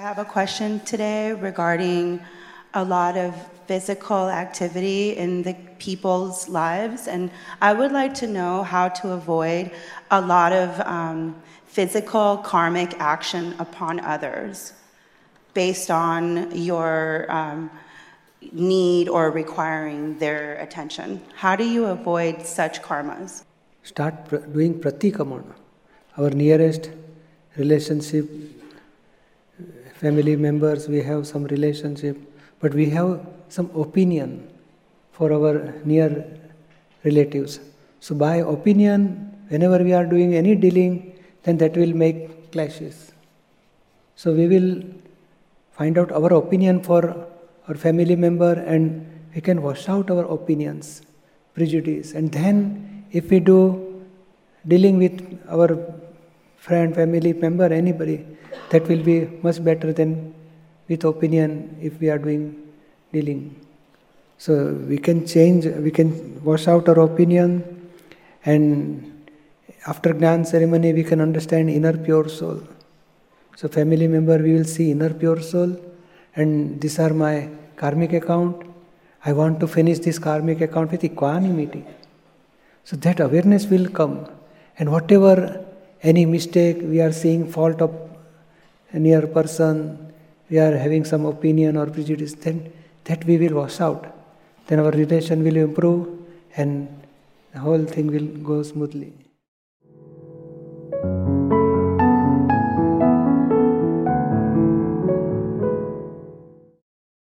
I have a question today regarding a lot of physical activity in the people's lives, and I would like to know how to avoid a lot of um, physical karmic action upon others based on your um, need or requiring their attention. How do you avoid such karmas? Start pr- doing pratikraman. Our nearest relationship, family members, we have some relationship, but we have some opinion for our near relatives. So, by opinion, whenever we are doing any dealing, then that will make clashes. So, we will find out our opinion for our family member and we can wash out our opinions, prejudice. And then, if we do dealing with our friend, family member, anybody, that will be much better than with opinion if we are doing dealing. So we can change, we can wash out our opinion, and after Gnan ceremony, we can understand inner pure soul. So, family member, we will see inner pure soul, and these are my karmic account. I want to finish this karmic account with equanimity. So, that awareness will come, and whatever any mistake we are seeing fault of near person, we are having some opinion or prejudice, then that we will wash out. Then our relation will improve and the whole thing will go smoothly.